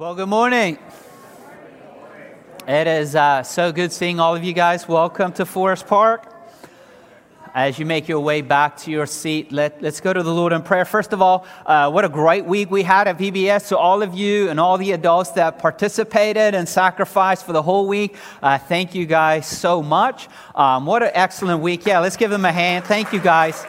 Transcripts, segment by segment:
Well, good morning. It is uh, so good seeing all of you guys. Welcome to Forest Park. As you make your way back to your seat, let, let's go to the Lord in prayer. First of all, uh, what a great week we had at VBS. To all of you and all the adults that participated and sacrificed for the whole week, uh, thank you guys so much. Um, what an excellent week. Yeah, let's give them a hand. Thank you guys.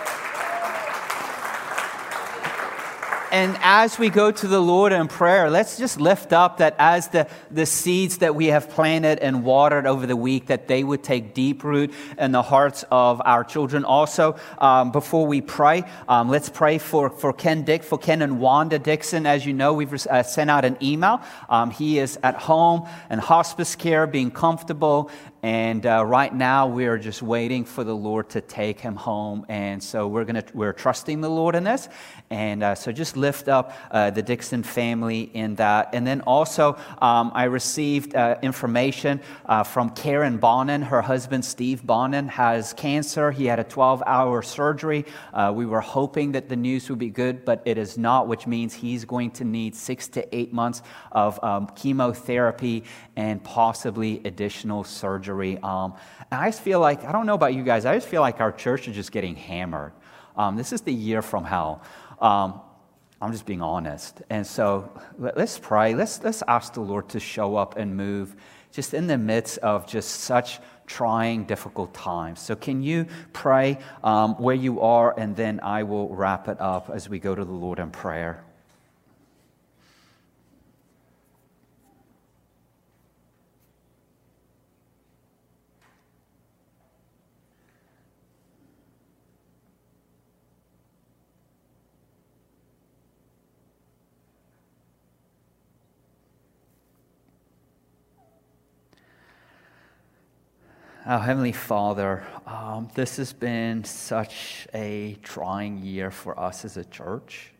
And as we go to the Lord in prayer, let's just lift up that as the, the seeds that we have planted and watered over the week, that they would take deep root in the hearts of our children. Also, um, before we pray, um, let's pray for, for Ken Dick, for Ken and Wanda Dixon. As you know, we've uh, sent out an email. Um, he is at home in hospice care, being comfortable, and uh, right now, we are just waiting for the Lord to take him home. And so we're gonna we're trusting the Lord in this. And uh, so just lift up uh, the Dixon family in that. And then also, um, I received uh, information uh, from Karen Bonin. Her husband Steve Bonin has cancer. He had a 12-hour surgery. Uh, we were hoping that the news would be good, but it is not, which means he's going to need six to eight months of um, chemotherapy and possibly additional surgery surgery. Um, and I just feel like, I don't know about you guys, I just feel like our church is just getting hammered. Um, this is the year from hell. Um, I'm just being honest. And so let, us pray. Let's, let's ask the Lord to show up and move just in the midst of just such trying, difficult times. So, can you pray um, where you are, and then I will wrap it up as we go to the Lord in prayer. Our Heavenly Father, um, this has been such a trying year for us as a church.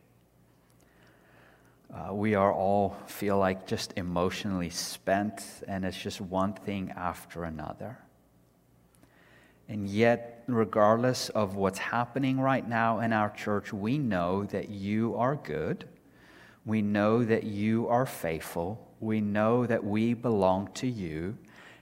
Uh, we are all feel like just emotionally spent, and it's just one thing after another. And yet, regardless of what's happening right now in our church, we know that you are good. We know that you are faithful. We know that we belong to you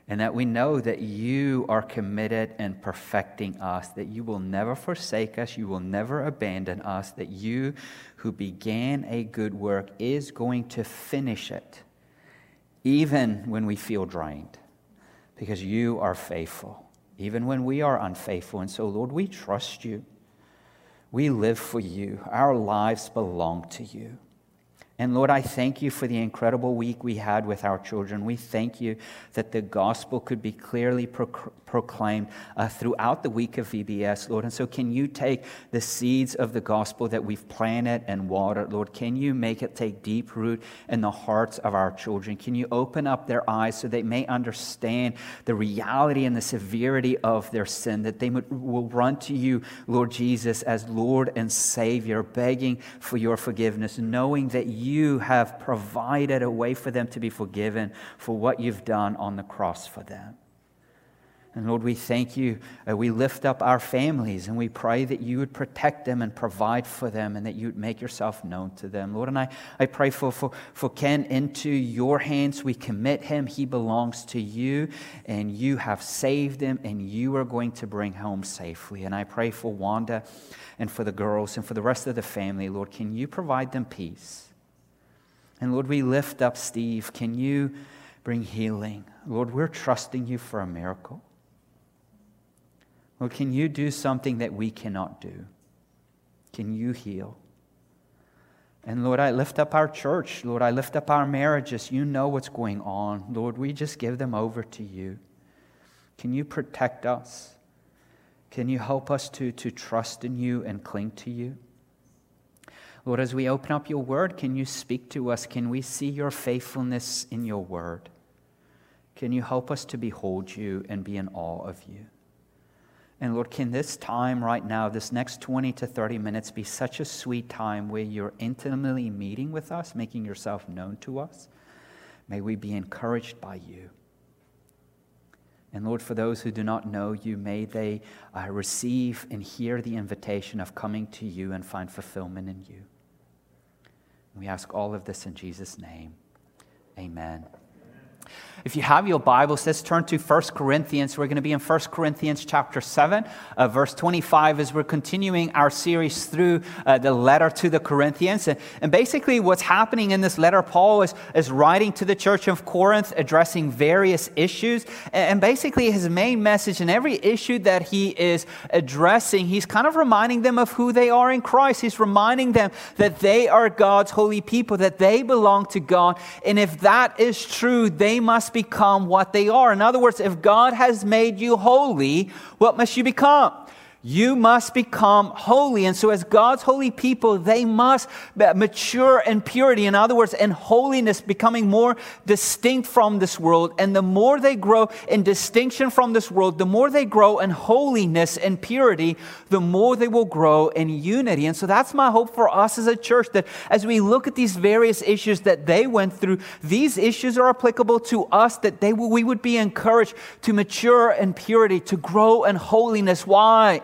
and that we know that you are committed in perfecting us, that you will never forsake us, you will never abandon us, that you who began a good work is going to finish it, even when we feel drained, because you are faithful, even when we are unfaithful. And so, Lord, we trust you. We live for you, our lives belong to you. And Lord, I thank you for the incredible week we had with our children. We thank you that the gospel could be clearly pro- proclaimed uh, throughout the week of VBS, Lord. And so, can you take the seeds of the gospel that we've planted and watered, Lord? Can you make it take deep root in the hearts of our children? Can you open up their eyes so they may understand the reality and the severity of their sin, that they will run to you, Lord Jesus, as Lord and Savior, begging for your forgiveness, knowing that you you have provided a way for them to be forgiven for what you've done on the cross for them. And Lord, we thank you. Uh, we lift up our families and we pray that you would protect them and provide for them and that you would make yourself known to them. Lord, and I, I pray for, for, for Ken into your hands. We commit him. He belongs to you and you have saved him and you are going to bring home safely. And I pray for Wanda and for the girls and for the rest of the family. Lord, can you provide them peace? And Lord, we lift up Steve. Can you bring healing? Lord, we're trusting you for a miracle. Lord, can you do something that we cannot do? Can you heal? And Lord, I lift up our church. Lord, I lift up our marriages. You know what's going on. Lord, we just give them over to you. Can you protect us? Can you help us to, to trust in you and cling to you? Lord, as we open up your word, can you speak to us? Can we see your faithfulness in your word? Can you help us to behold you and be in awe of you? And Lord, can this time right now, this next 20 to 30 minutes, be such a sweet time where you're intimately meeting with us, making yourself known to us? May we be encouraged by you. And Lord, for those who do not know you, may they uh, receive and hear the invitation of coming to you and find fulfillment in you. We ask all of this in Jesus' name. Amen. If you have your Bibles, let's turn to 1 Corinthians. We're going to be in 1 Corinthians chapter 7, uh, verse 25, as we're continuing our series through uh, the letter to the Corinthians. And, and, basically, what's happening in this letter, Paul is, is writing to the church of Corinth, addressing various issues. And, and basically, his main message in every issue that he is addressing, he's kind of reminding them of who they are in Christ. He's reminding them that they are God's holy people, that they belong to God. And if that is true, they must become what they are. In other words, if God has made you holy, what must you become? You must become holy. And so, as God's holy people, they must mature in purity. In other words, in holiness, becoming more distinct from this world. And the more they grow in distinction from this world, the more they grow in holiness and purity, the more they will grow in unity. And so, that's my hope for us as a church that as we look at these various issues that they went through, these issues are applicable to us, that they, we would be encouraged to mature in purity, to grow in holiness. Why?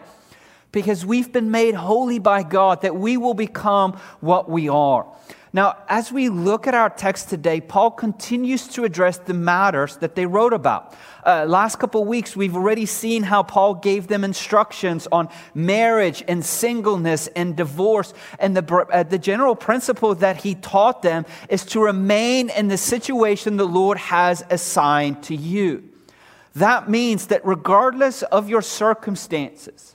Because we've been made holy by God, that we will become what we are. Now, as we look at our text today, Paul continues to address the matters that they wrote about. Uh, last couple weeks, we've already seen how Paul gave them instructions on marriage and singleness and divorce. And the, uh, the general principle that he taught them is to remain in the situation the Lord has assigned to you. That means that regardless of your circumstances,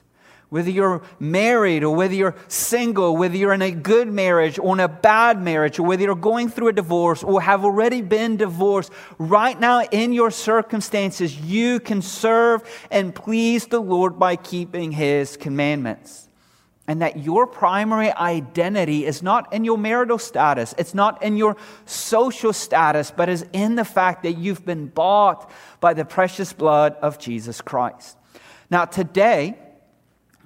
whether you're married or whether you're single, whether you're in a good marriage or in a bad marriage, or whether you're going through a divorce or have already been divorced, right now in your circumstances, you can serve and please the Lord by keeping His commandments. And that your primary identity is not in your marital status, it's not in your social status, but is in the fact that you've been bought by the precious blood of Jesus Christ. Now, today,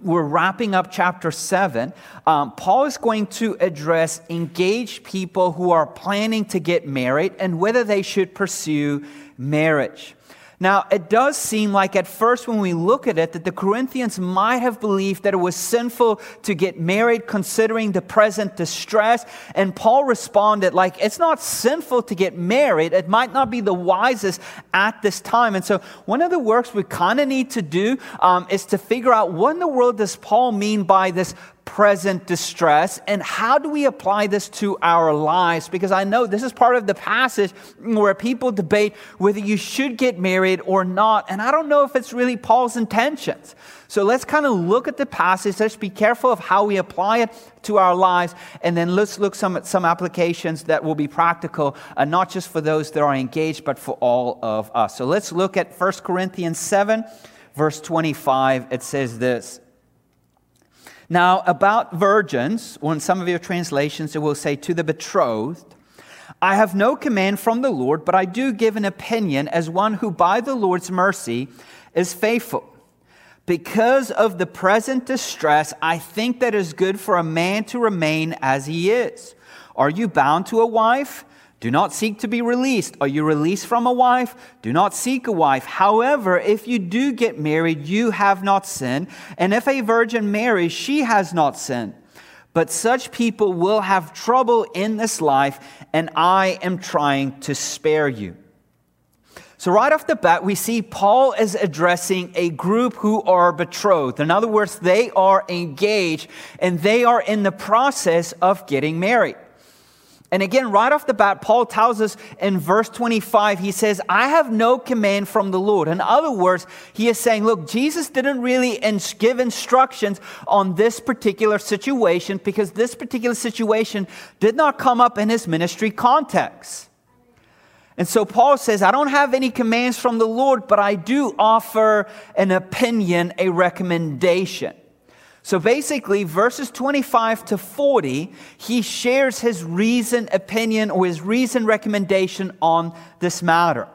we're wrapping up chapter 7. Um, Paul is going to address engaged people who are planning to get married and whether they should pursue marriage. Now, it does seem like at first when we look at it that the Corinthians might have believed that it was sinful to get married considering the present distress. And Paul responded like, it's not sinful to get married. It might not be the wisest at this time. And so one of the works we kind of need to do um, is to figure out what in the world does Paul mean by this present distress and how do we apply this to our lives? Because i know this is part of the passage where people debate whether you should get married or not and i don't know if it's really paul's intentions. So let's kind of look at the passage. Let's be careful of how we apply it to our lives and then let's look some, at some applications that will be practical uh, not just for those that are engaged but for all of us. So let's look at 1 corinthians 7 verse 25 it says this now, about virgins, or in some of your translations, it will say to the betrothed, I have no command from the Lord, but I do give an opinion as one who by the Lord's mercy is faithful. Because of the present distress, I think that it is good for a man to remain as he is. Are you bound to a wife? Do not seek to be released. Are you released from a wife? Do not seek a wife. However, if you do get married, you have not sinned. And if a virgin marries, she has not sinned. But such people will have trouble in this life, and I am trying to spare you. So, right off the bat, we see Paul is addressing a group who are betrothed. In other words, they are engaged and they are in the process of getting married. And again, right off the bat, Paul tells us in verse 25, he says, I have no command from the Lord. In other words, he is saying, look, Jesus didn't really give instructions on this particular situation because this particular situation did not come up in his ministry context. And so Paul says, I don't have any commands from the Lord, but I do offer an opinion, a recommendation. So basically, verses 25 to 40, he shares his reason opinion or his reason recommendation on this matter.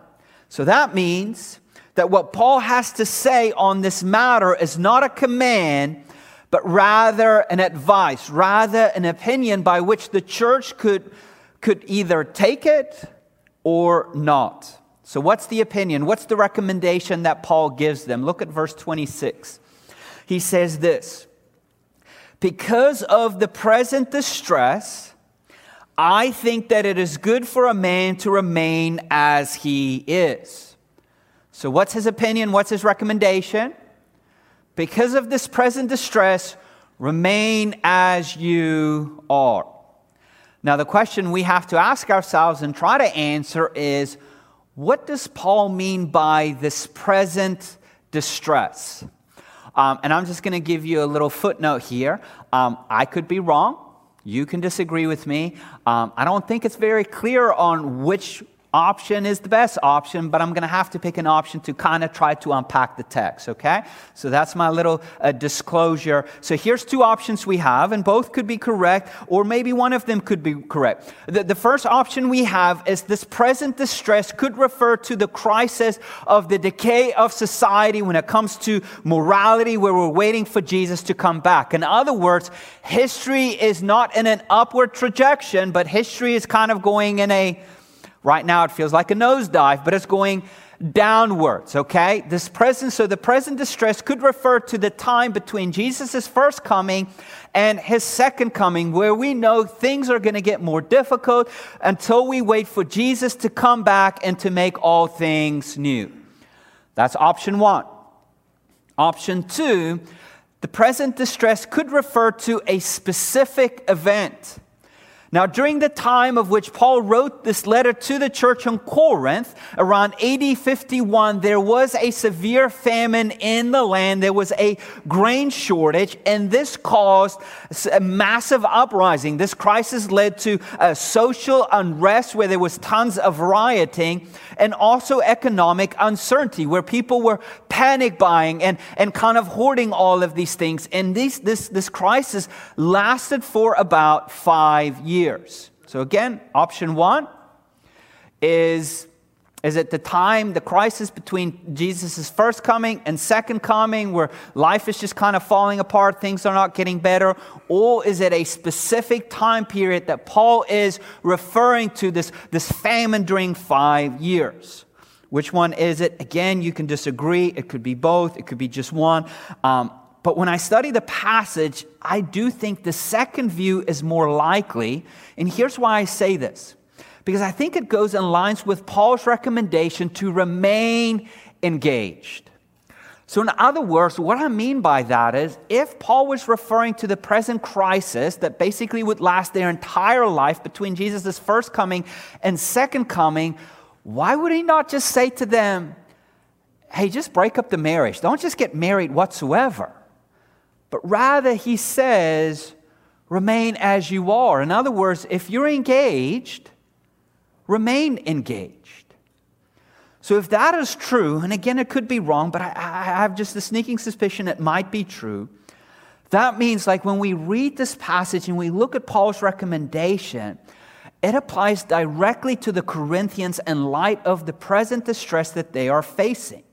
So that means that what Paul has to say on this matter is not a command, but rather an advice, rather an opinion by which the church could, could either take it or not. So, what's the opinion? What's the recommendation that Paul gives them? Look at verse 26. He says this because of the present distress, I think that it is good for a man to remain as he is. So, what's his opinion? What's his recommendation? Because of this present distress, remain as you are. Now, the question we have to ask ourselves and try to answer is what does Paul mean by this present distress? Um, and I'm just going to give you a little footnote here. Um, I could be wrong. You can disagree with me. Um, I don't think it's very clear on which option is the best option, but I'm going to have to pick an option to kind of try to unpack the text, okay? So that's my little uh, disclosure. So here's two options we have, and both could be correct, or maybe one of them could be correct. The, the first option we have is this present distress could refer to the crisis of the decay of society when it comes to morality, where we're waiting for Jesus to come back. In other words, history is not in an upward trajectory, but history is kind of going in a Right now, it feels like a nosedive, but it's going downwards, okay? This present, so the present distress could refer to the time between Jesus' first coming and his second coming, where we know things are going to get more difficult until we wait for Jesus to come back and to make all things new. That's option one. Option two, the present distress could refer to a specific event. Now, during the time of which Paul wrote this letter to the church in Corinth, around AD 51, there was a severe famine in the land. There was a grain shortage, and this caused a massive uprising. This crisis led to a social unrest where there was tons of rioting and also economic uncertainty where people were panic buying and, and kind of hoarding all of these things. And this, this, this crisis lasted for about five years years. So again, option one is, is at the time, the crisis between Jesus' first coming and second coming, where life is just kind of falling apart, things are not getting better, or is it a specific time period that Paul is referring to this, this famine during five years? Which one is it? Again, you can disagree. It could be both, it could be just one. Um, but when I study the passage, I do think the second view is more likely. And here's why I say this because I think it goes in lines with Paul's recommendation to remain engaged. So, in other words, what I mean by that is if Paul was referring to the present crisis that basically would last their entire life between Jesus' first coming and second coming, why would he not just say to them, hey, just break up the marriage? Don't just get married whatsoever but rather he says, remain as you are. In other words, if you're engaged, remain engaged. So, if that is true, and again, it could be wrong, but I, I have just a sneaking suspicion it might be true. That means, like, when we read this passage and we look at Paul's recommendation, it applies directly to the Corinthians in light of the present distress that they are facing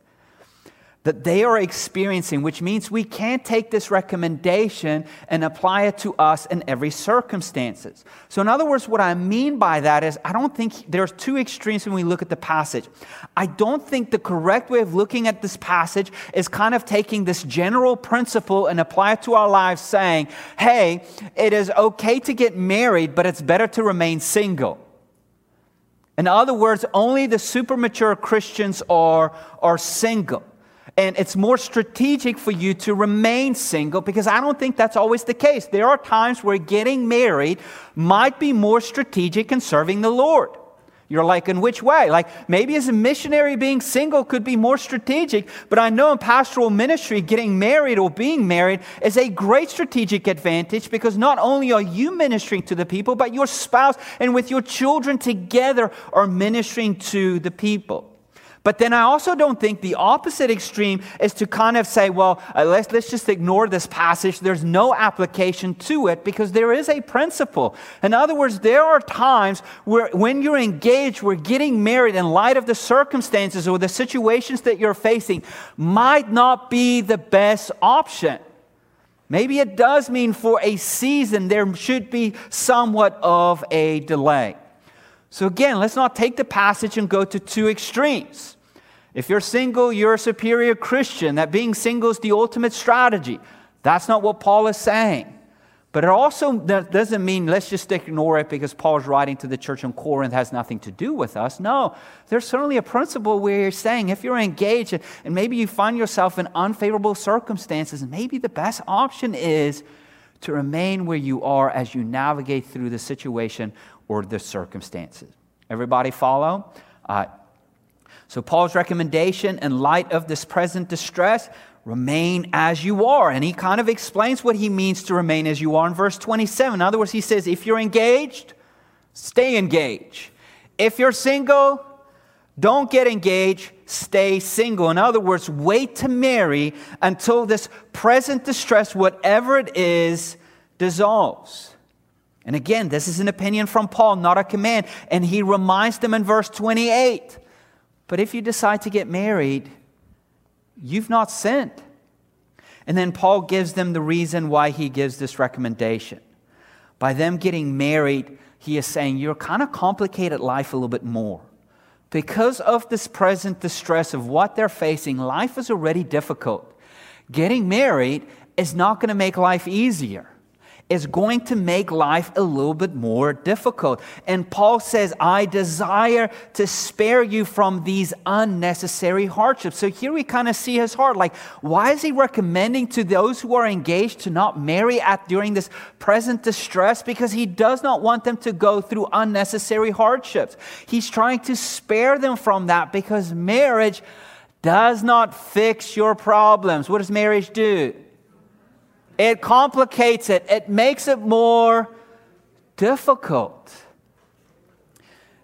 that they are experiencing, which means we can't take this recommendation and apply it to us in every circumstances. So, in other words, what I mean by that is I don't think there's two extremes when we look at the passage. I don't think the correct way of looking at this passage is kind of taking this general principle and apply it to our lives, saying, hey, it is okay to get married, but it's better to remain single. In other words, only the super mature Christians are, are single and it's more strategic for you to remain single because I don't think that's always the case. There are times where getting married might be more strategic in serving the Lord. You're like, in which way? Like, maybe as a missionary, being single could be more strategic, but I know in pastoral ministry, getting married or being married is a great strategic advantage because not only are you ministering to the people, but your spouse and with your children together are ministering to the people. But then I also don't think the opposite extreme is to kind of say, well, uh, let's, let's just ignore this passage. There's no application to it because there is a principle. In other words, there are times where when you're engaged, we're getting married in light of the circumstances or the situations that you're facing might not be the best option. Maybe it does mean for a season there should be somewhat of a delay. So, again, let's not take the passage and go to two extremes. If you're single, you're a superior Christian, that being single is the ultimate strategy. That's not what Paul is saying. But it also doesn't mean let's just ignore it because Paul's writing to the church in Corinth has nothing to do with us. No, there's certainly a principle where you're saying if you're engaged and maybe you find yourself in unfavorable circumstances, maybe the best option is to remain where you are as you navigate through the situation or the circumstances. Everybody follow? Uh, so, Paul's recommendation in light of this present distress remain as you are. And he kind of explains what he means to remain as you are in verse 27. In other words, he says, if you're engaged, stay engaged. If you're single, don't get engaged, stay single. In other words, wait to marry until this present distress, whatever it is, dissolves. And again, this is an opinion from Paul, not a command. And he reminds them in verse 28 But if you decide to get married, You've not sinned. And then Paul gives them the reason why he gives this recommendation. By them getting married, he is saying, You're kind of complicated life a little bit more. Because of this present distress of what they're facing, life is already difficult. Getting married is not going to make life easier is going to make life a little bit more difficult. And Paul says, I desire to spare you from these unnecessary hardships. So here we kind of see his heart. Like, why is he recommending to those who are engaged to not marry at during this present distress? Because he does not want them to go through unnecessary hardships. He's trying to spare them from that because marriage does not fix your problems. What does marriage do? It complicates it, it makes it more difficult.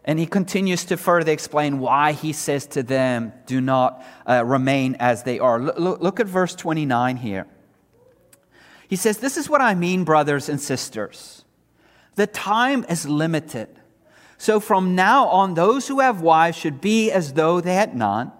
And he continues to further explain why he says to them, Do not uh, remain as they are. Look, look at verse 29 here. He says, This is what I mean, brothers and sisters. The time is limited. So from now on, those who have wives should be as though they had none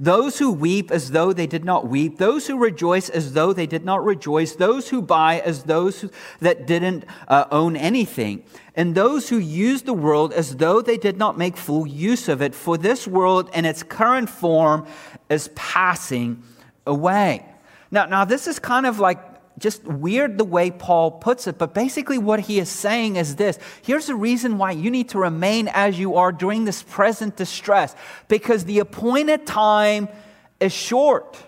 those who weep as though they did not weep, those who rejoice as though they did not rejoice, those who buy as those who, that didn't uh, own anything, and those who use the world as though they did not make full use of it. For this world in its current form is passing away. Now, now this is kind of like just weird the way Paul puts it, but basically what he is saying is this here's the reason why you need to remain as you are during this present distress, because the appointed time is short.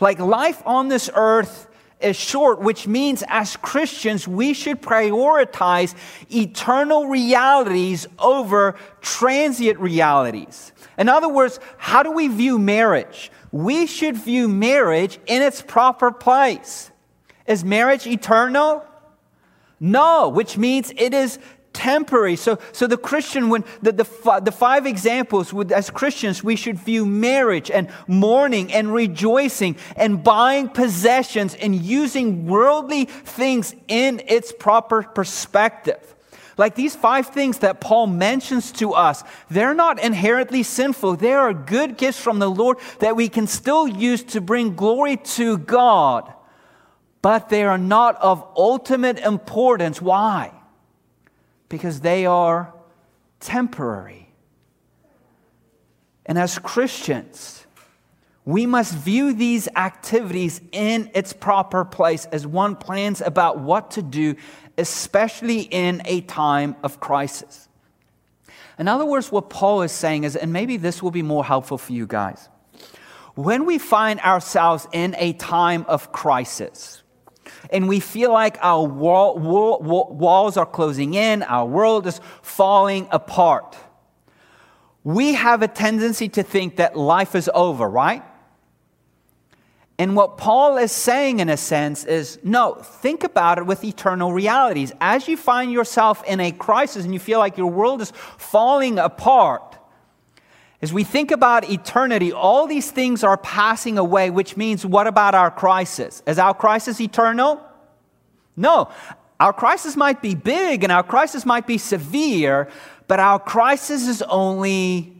Like life on this earth is short, which means as Christians, we should prioritize eternal realities over transient realities. In other words, how do we view marriage? We should view marriage in its proper place. Is marriage eternal? No, which means it is temporary. So, so the Christian, when the, the, the five examples, would, as Christians, we should view marriage and mourning and rejoicing and buying possessions and using worldly things in its proper perspective. Like these five things that Paul mentions to us, they're not inherently sinful. They are good gifts from the Lord that we can still use to bring glory to God but they are not of ultimate importance. Why? Because they are temporary. And as Christians, we must view these activities in its proper place as one plans about what to do, especially in a time of crisis. In other words, what Paul is saying is, and maybe this will be more helpful for you guys. When we find ourselves in a time of crisis, and we feel like our wall, wall, walls are closing in, our world is falling apart. We have a tendency to think that life is over, right? And what Paul is saying, in a sense, is no, think about it with eternal realities. As you find yourself in a crisis and you feel like your world is falling apart, as we think about eternity, all these things are passing away, which means what about our crisis? Is our crisis eternal? No. Our crisis might be big and our crisis might be severe, but our crisis is only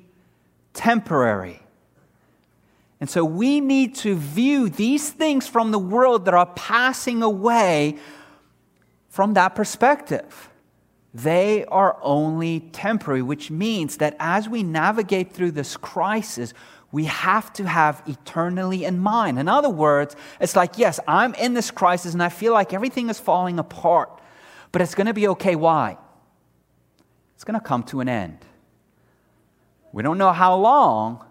temporary. And so we need to view these things from the world that are passing away from that perspective. They are only temporary, which means that as we navigate through this crisis, we have to have eternally in mind. In other words, it's like, yes, I'm in this crisis and I feel like everything is falling apart, but it's going to be okay. Why? It's going to come to an end. We don't know how long,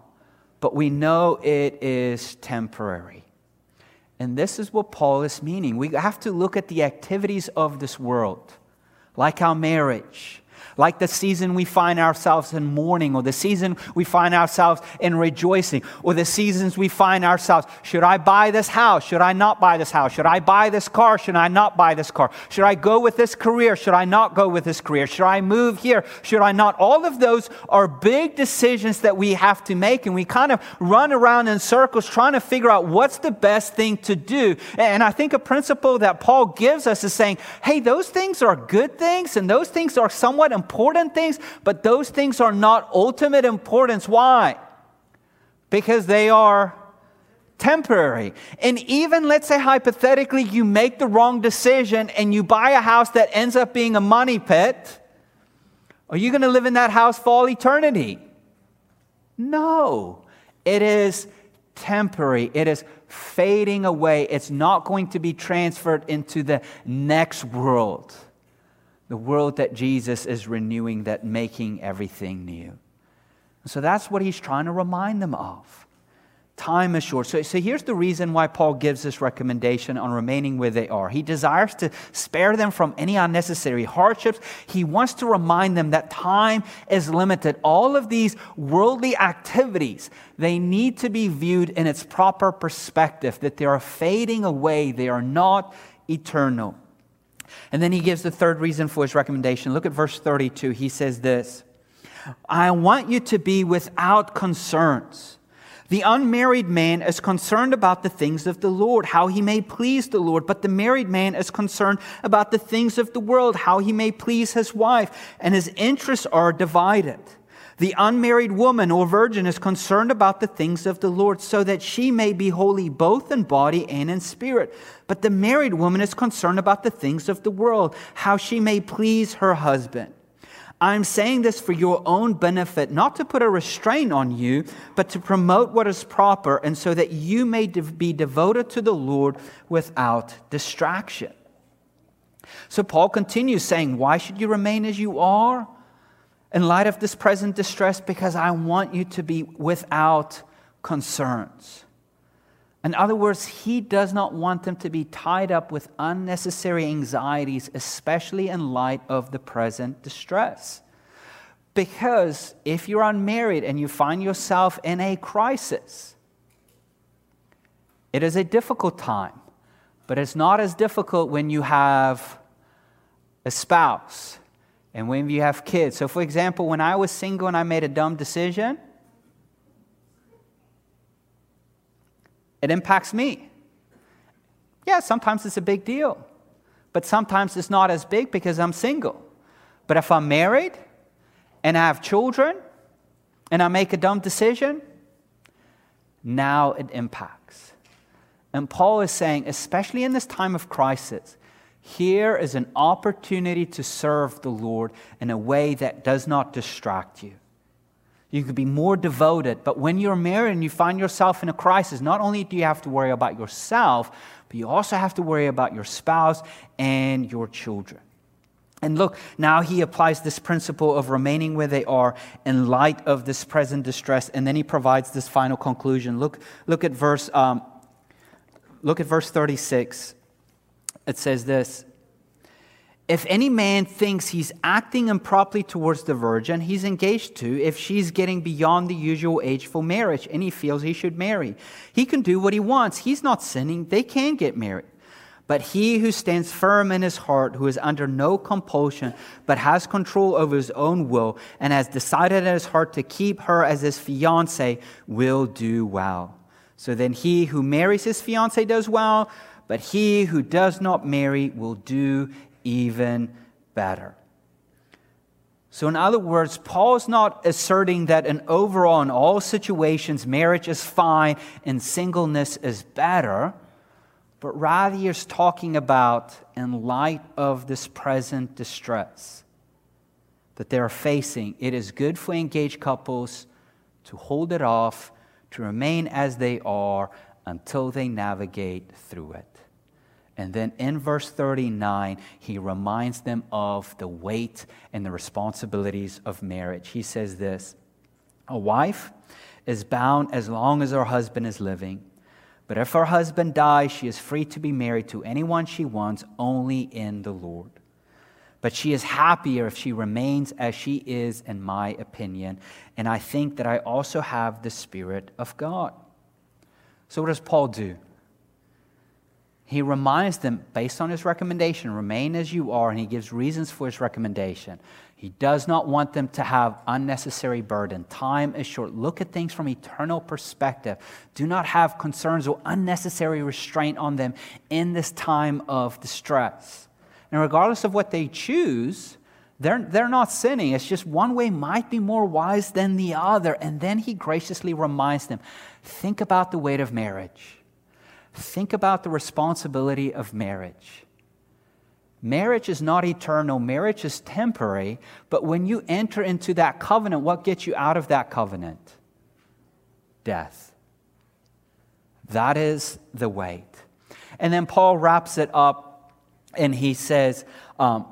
but we know it is temporary. And this is what Paul is meaning. We have to look at the activities of this world like our marriage, like the season we find ourselves in mourning, or the season we find ourselves in rejoicing, or the seasons we find ourselves should I buy this house? Should I not buy this house? Should I buy this car? Should I not buy this car? Should I go with this career? Should I not go with this career? Should I move here? Should I not? All of those are big decisions that we have to make, and we kind of run around in circles trying to figure out what's the best thing to do. And I think a principle that Paul gives us is saying, hey, those things are good things, and those things are somewhat important things, but those things are not ultimate importance. Why? Because they are temporary. And even, let's say, hypothetically, you make the wrong decision and you buy a house that ends up being a money pit, are you going to live in that house for all eternity? No. It is temporary. It is fading away. It's not going to be transferred into the next world the world that Jesus is renewing, that making everything new. So that's what he's trying to remind them of. Time is short. So, so here's the reason why Paul gives this recommendation on remaining where they are. He desires to spare them from any unnecessary hardships. He wants to remind them that time is limited. All of these worldly activities, they need to be viewed in its proper perspective, that they are fading away, they are not eternal. And then he gives the third reason for his recommendation. Look at verse 32. He says this I want you to be without concerns. The unmarried man is concerned about the things of the Lord, how he may please the Lord. But the married man is concerned about the things of the world, how he may please his wife. And his interests are divided. The unmarried woman or virgin is concerned about the things of the Lord so that she may be holy both in body and in spirit. But the married woman is concerned about the things of the world, how she may please her husband. I'm saying this for your own benefit, not to put a restraint on you, but to promote what is proper, and so that you may be devoted to the Lord without distraction. So Paul continues saying, Why should you remain as you are? In light of this present distress because I want you to be without concerns. In other words, he does not want them to be tied up with unnecessary anxieties, especially in light of the present distress. Because if you're unmarried and you find yourself in a crisis, it is a difficult time, but it's not as difficult when you have a spouse and when you have kids. So, for example, when I was single and I made a dumb decision, it impacts me. Yeah, sometimes it's a big deal, but sometimes it's not as big because I'm single. But if I'm married and I have children and I make a dumb decision, now it impacts. And Paul is saying, especially in this time of crisis, here is an opportunity to serve the Lord in a way that does not distract you. You could be more devoted, but when you're married and you find yourself in a crisis, not only do you have to worry about yourself, but you also have to worry about your spouse and your children. And look, now he applies this principle of remaining where they are in light of this present distress, and then he provides this final conclusion. Look, look at verse, um, look at verse 36 it says this If any man thinks he's acting improperly towards the virgin he's engaged to, if she's getting beyond the usual age for marriage and he feels he should marry, he can do what he wants. He's not sinning. They can get married. But he who stands firm in his heart, who is under no compulsion, but has control over his own will, and has decided in his heart to keep her as his fiancee, will do well. So then he who marries his fiancee does well but he who does not marry will do even better. So, in other words, Paul is not asserting that in overall, in all situations, marriage is fine and singleness is better, but rather he is talking about in light of this present distress. that they are facing, it is good for engaged couples to hold it off, to remain as they are until they navigate through it. And then in verse 39, he reminds them of the weight and the responsibilities of marriage. He says this A wife is bound as long as her husband is living. But if her husband dies, she is free to be married to anyone she wants, only in the Lord. But she is happier if she remains as she is, in my opinion. And I think that I also have the Spirit of God. So, what does Paul do? He reminds them, based on his recommendation, remain as you are, and he gives reasons for his recommendation. He does not want them to have unnecessary burden. Time is short. Look at things from eternal perspective. Do not have concerns or unnecessary restraint on them in this time of distress. And regardless of what they choose, they're, they're not sinning. It's just one way might be more wise than the other. And then he graciously reminds them think about the weight of marriage think about the responsibility of marriage. Marriage is not eternal, marriage is temporary, but when you enter into that covenant, what gets you out of that covenant? Death. That is the weight. And then Paul wraps it up and he says, um,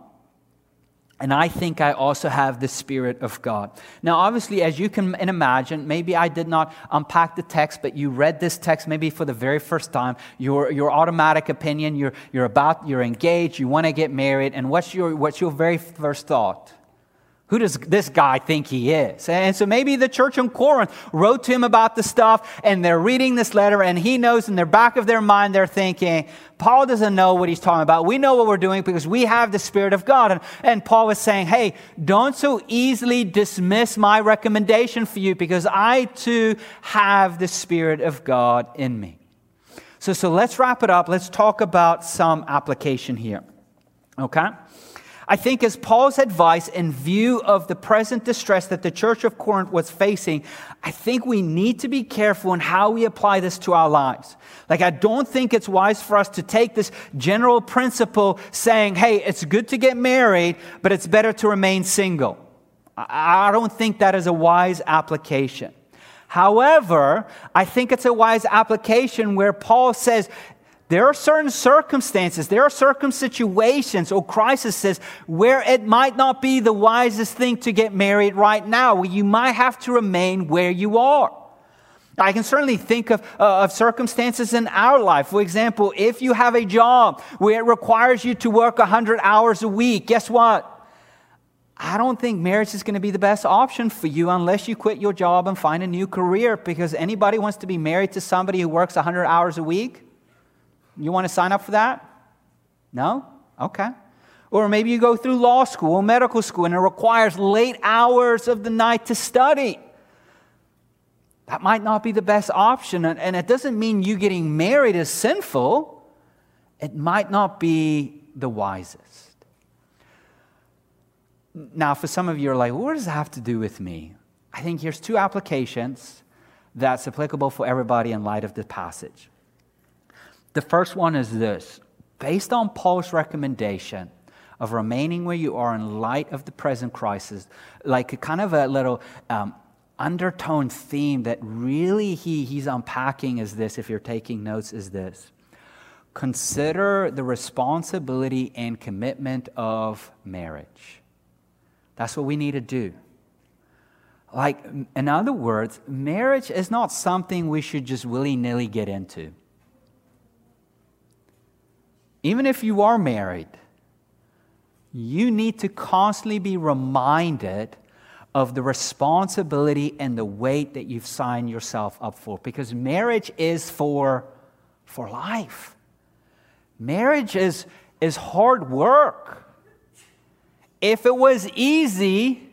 and I think I also have the Spirit of God. Now, obviously, as you can imagine, maybe I did not unpack the text, but you read this text maybe for the very first time. Your, your automatic opinion, you're, you're about, you're engaged, you want to get married, and what's your, what's your very first thought? Who does this guy think he is? And so maybe the church in Corinth wrote to him about the stuff, and they're reading this letter, and he knows in the back of their mind, they're thinking, Paul doesn't know what he's talking about. We know what we're doing because we have the Spirit of God. And, and Paul was saying, hey, don't so easily dismiss my recommendation for you because I too have the Spirit of God in me. So, so let's wrap it up. Let's talk about some application here. Okay? I think, as Paul's advice in view of the present distress that the church of Corinth was facing, I think we need to be careful in how we apply this to our lives. Like, I don't think it's wise for us to take this general principle saying, hey, it's good to get married, but it's better to remain single. I don't think that is a wise application. However, I think it's a wise application where Paul says there are certain circumstances, there are certain situations or crises where it might not be the wisest thing to get married right now, where you might have to remain where you are. I can certainly think of, uh, of circumstances in our life. For example, if you have a job where it requires you to work 100 hours a week, guess what? I don't think marriage is going to be the best option for you unless you quit your job and find a new career because anybody wants to be married to somebody who works 100 hours a week. You want to sign up for that? No? Okay. Or maybe you go through law school or medical school and it requires late hours of the night to study. That might not be the best option. And it doesn't mean you getting married is sinful, it might not be the wisest. Now, for some of you are like, what does that have to do with me? I think here's two applications that's applicable for everybody in light of the passage. The first one is this based on Paul's recommendation of remaining where you are in light of the present crisis, like a kind of a little um, undertone theme that really he, he's unpacking is this, if you're taking notes, is this. Consider the responsibility and commitment of marriage. That's what we need to do. Like, in other words, marriage is not something we should just willy nilly get into even if you are married, you need to constantly be reminded of the responsibility and the weight that you've signed yourself up for because marriage is for, for life. Marriage is, is hard work. If it was easy,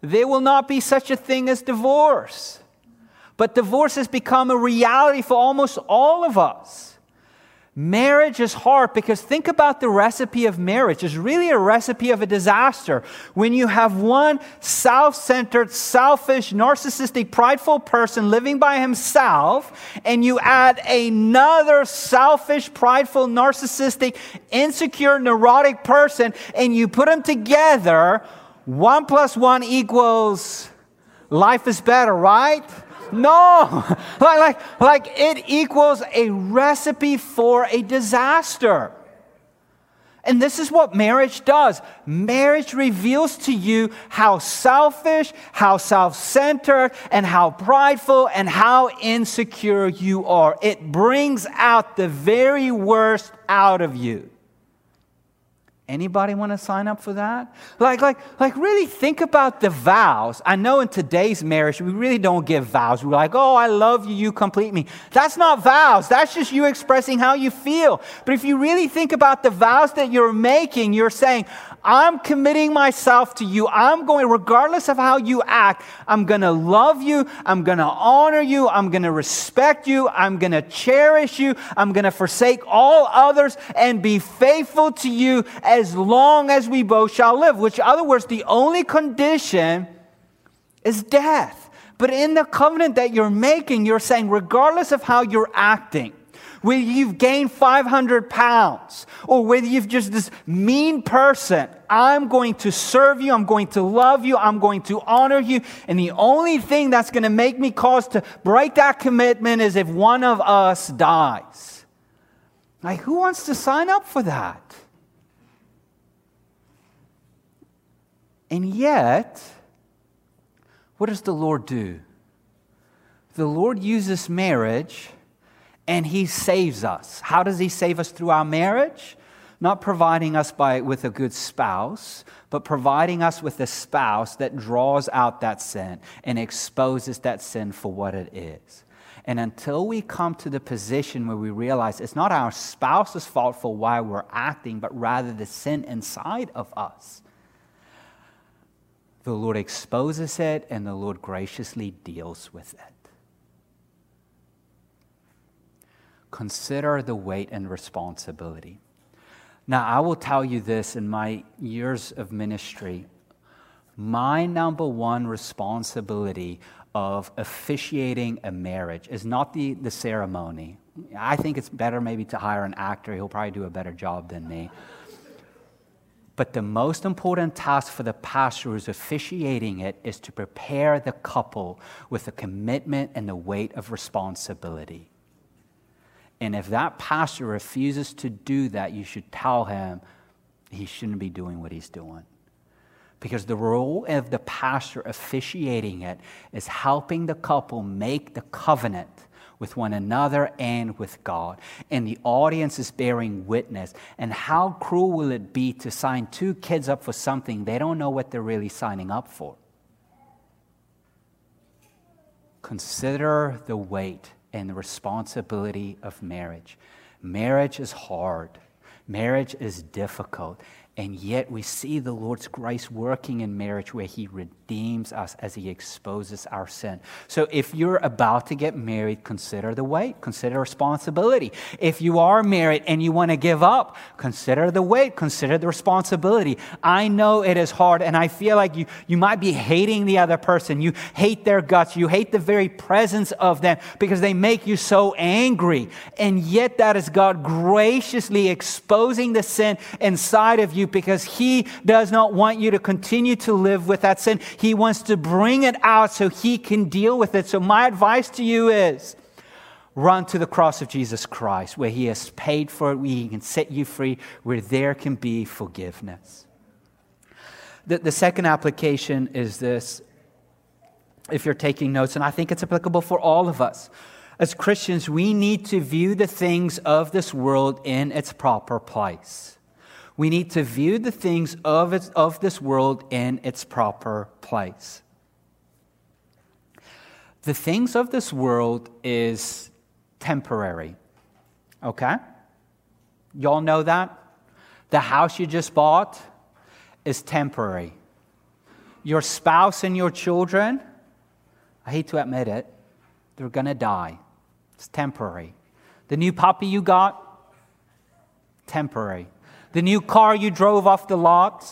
there will not be such a thing as divorce. But divorce has become a reality for almost all of us. Marriage is hard because think about the recipe of marriage. It's really a recipe of a disaster. When you have one self centered, selfish, narcissistic, prideful person living by himself, and you add another selfish, prideful, narcissistic, insecure, neurotic person, and you put them together, one plus one equals life is better, right? No, like, like, like it equals a recipe for a disaster. And this is what marriage does. Marriage reveals to you how selfish, how self centered, and how prideful and how insecure you are. It brings out the very worst out of you. Anybody want to sign up for that? Like, like, like, really think about the vows. I know in today's marriage, we really don't give vows. We're like, oh, I love you, you complete me. That's not vows. That's just you expressing how you feel. But if you really think about the vows that you're making, you're saying, I'm committing myself to you. I'm going, regardless of how you act, I'm going to love you. I'm going to honor you. I'm going to respect you. I'm going to cherish you. I'm going to forsake all others and be faithful to you as long as we both shall live. Which, in other words, the only condition is death. But in the covenant that you're making, you're saying, regardless of how you're acting, whether you've gained 500 pounds or whether you've just this mean person, I'm going to serve you. I'm going to love you. I'm going to honor you. And the only thing that's going to make me cause to break that commitment is if one of us dies. Like, who wants to sign up for that? And yet, what does the Lord do? The Lord uses marriage and he saves us. How does he save us through our marriage? Not providing us by, with a good spouse, but providing us with a spouse that draws out that sin and exposes that sin for what it is. And until we come to the position where we realize it's not our spouse's fault for why we're acting, but rather the sin inside of us, the Lord exposes it and the Lord graciously deals with it. Consider the weight and responsibility. Now, I will tell you this in my years of ministry my number one responsibility of officiating a marriage is not the, the ceremony. I think it's better maybe to hire an actor, he'll probably do a better job than me. But the most important task for the pastor who's officiating it is to prepare the couple with the commitment and the weight of responsibility. And if that pastor refuses to do that, you should tell him he shouldn't be doing what he's doing. Because the role of the pastor officiating it is helping the couple make the covenant with one another and with God. And the audience is bearing witness. And how cruel will it be to sign two kids up for something they don't know what they're really signing up for? Consider the weight and the responsibility of marriage. Marriage is hard, marriage is difficult, and yet we see the Lord's grace working in marriage where He redeems us as He exposes our sin. So if you're about to get married, consider the weight, consider responsibility. If you are married and you want to give up, consider the weight, consider the responsibility. I know it is hard, and I feel like you, you might be hating the other person. You hate their guts, you hate the very presence of them because they make you so angry. And yet, that is God graciously exposing the sin inside of you because He does not want you to continue to live with that sin. He wants to bring it out so He can deal with it. So, my advice to you is run to the cross of Jesus Christ, where He has paid for it, where He can set you free, where there can be forgiveness. The, the second application is this if you're taking notes, and I think it's applicable for all of us. As Christians, we need to view the things of this world in its proper place. We need to view the things of, its, of this world in its proper place. The things of this world is temporary. Okay? Y'all know that? The house you just bought is temporary. Your spouse and your children, I hate to admit it, they're going to die. It's temporary. The new puppy you got, temporary. The new car you drove off the lot,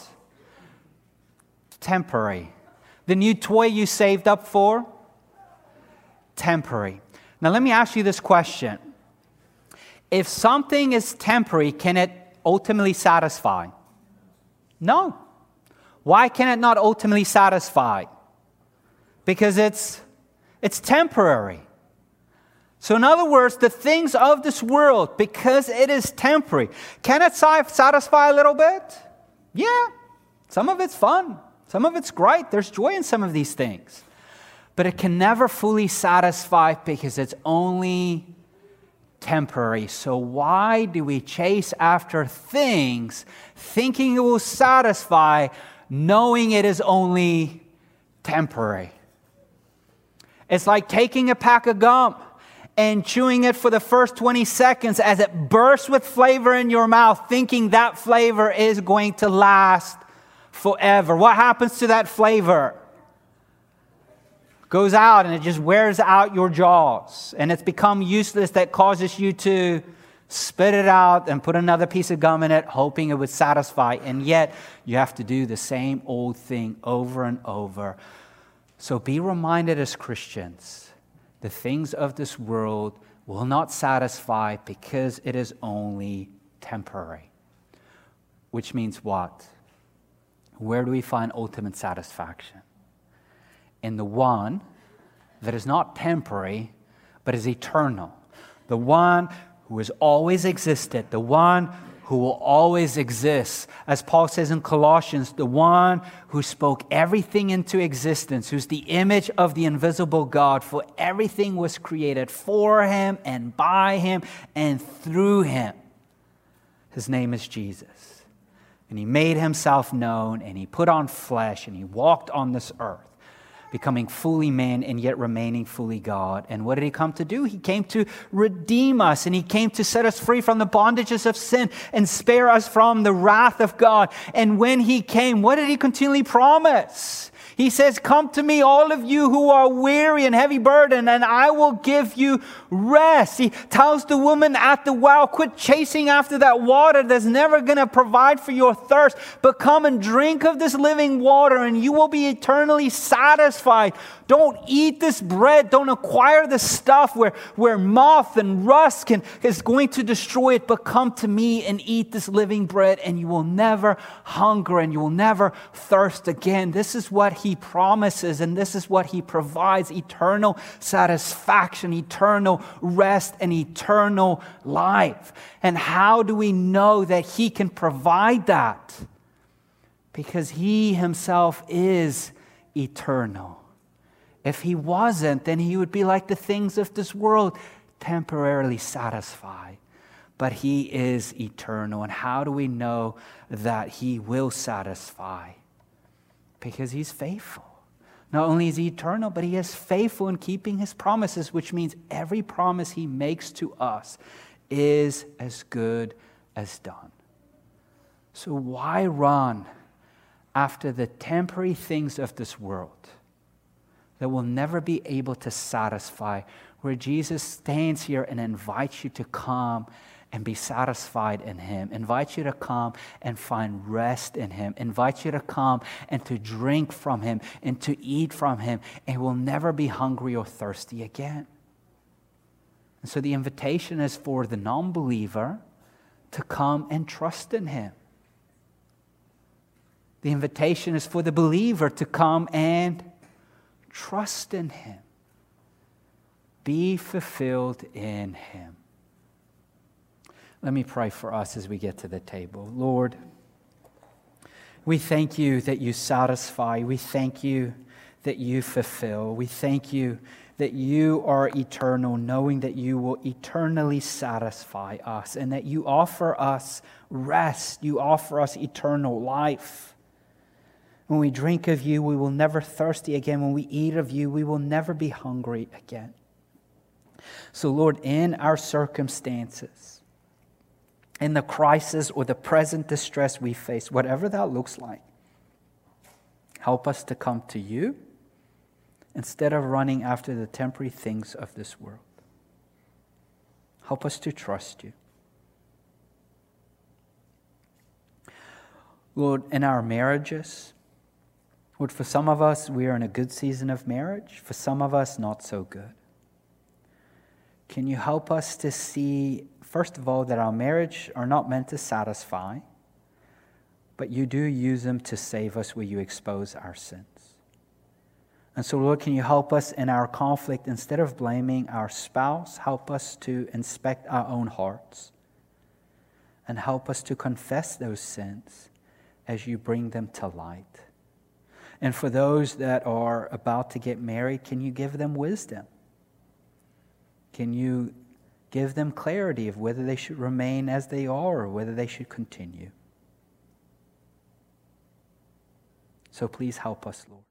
temporary. The new toy you saved up for, temporary. Now, let me ask you this question If something is temporary, can it ultimately satisfy? No. Why can it not ultimately satisfy? Because it's, it's temporary. So, in other words, the things of this world, because it is temporary, can it satisfy a little bit? Yeah, some of it's fun, some of it's great. There's joy in some of these things. But it can never fully satisfy because it's only temporary. So, why do we chase after things thinking it will satisfy, knowing it is only temporary? It's like taking a pack of gum and chewing it for the first 20 seconds as it bursts with flavor in your mouth, thinking that flavor is going to last forever. What happens to that flavor? Goes out and it just wears out your jaws, and it's become useless that causes you to spit it out and put another piece of gum in it, hoping it would satisfy. And yet, you have to do the same old thing over and over. So be reminded as Christians the things of this world will not satisfy because it is only temporary. Which means what? Where do we find ultimate satisfaction? In the one that is not temporary, but is eternal. The one who has always existed, the one who will always exist. As Paul says in Colossians, the one who spoke everything into existence, who's the image of the invisible God, for everything was created for him and by him and through him. His name is Jesus. And he made himself known and he put on flesh and he walked on this earth becoming fully man and yet remaining fully God. And what did he come to do? He came to redeem us and he came to set us free from the bondages of sin and spare us from the wrath of God. And when he came, what did he continually promise? He says, Come to me, all of you who are weary and heavy burdened, and I will give you rest. He tells the woman at the well, Quit chasing after that water that's never going to provide for your thirst, but come and drink of this living water, and you will be eternally satisfied. Don't eat this bread. Don't acquire this stuff where, where moth and rust can, is going to destroy it, but come to me and eat this living bread, and you will never hunger and you will never thirst again. This is what he promises, and this is what he provides eternal satisfaction, eternal rest, and eternal life. And how do we know that he can provide that? Because he himself is eternal. If he wasn't, then he would be like the things of this world, temporarily satisfied. But he is eternal. And how do we know that he will satisfy? Because he's faithful. Not only is he eternal, but he is faithful in keeping his promises, which means every promise he makes to us is as good as done. So, why run after the temporary things of this world? That will never be able to satisfy, where Jesus stands here and invites you to come and be satisfied in Him, invites you to come and find rest in Him, invites you to come and to drink from Him and to eat from Him, and will never be hungry or thirsty again. And so the invitation is for the non believer to come and trust in Him. The invitation is for the believer to come and Trust in Him. Be fulfilled in Him. Let me pray for us as we get to the table. Lord, we thank you that you satisfy. We thank you that you fulfill. We thank you that you are eternal, knowing that you will eternally satisfy us and that you offer us rest. You offer us eternal life. When we drink of you, we will never thirsty again. When we eat of you, we will never be hungry again. So, Lord, in our circumstances, in the crisis or the present distress we face, whatever that looks like, help us to come to you instead of running after the temporary things of this world. Help us to trust you. Lord, in our marriages, Lord, for some of us, we are in a good season of marriage. For some of us, not so good. Can you help us to see, first of all, that our marriage are not meant to satisfy, but you do use them to save us where you expose our sins. And so, Lord, can you help us in our conflict? Instead of blaming our spouse, help us to inspect our own hearts and help us to confess those sins as you bring them to light. And for those that are about to get married, can you give them wisdom? Can you give them clarity of whether they should remain as they are or whether they should continue? So please help us, Lord.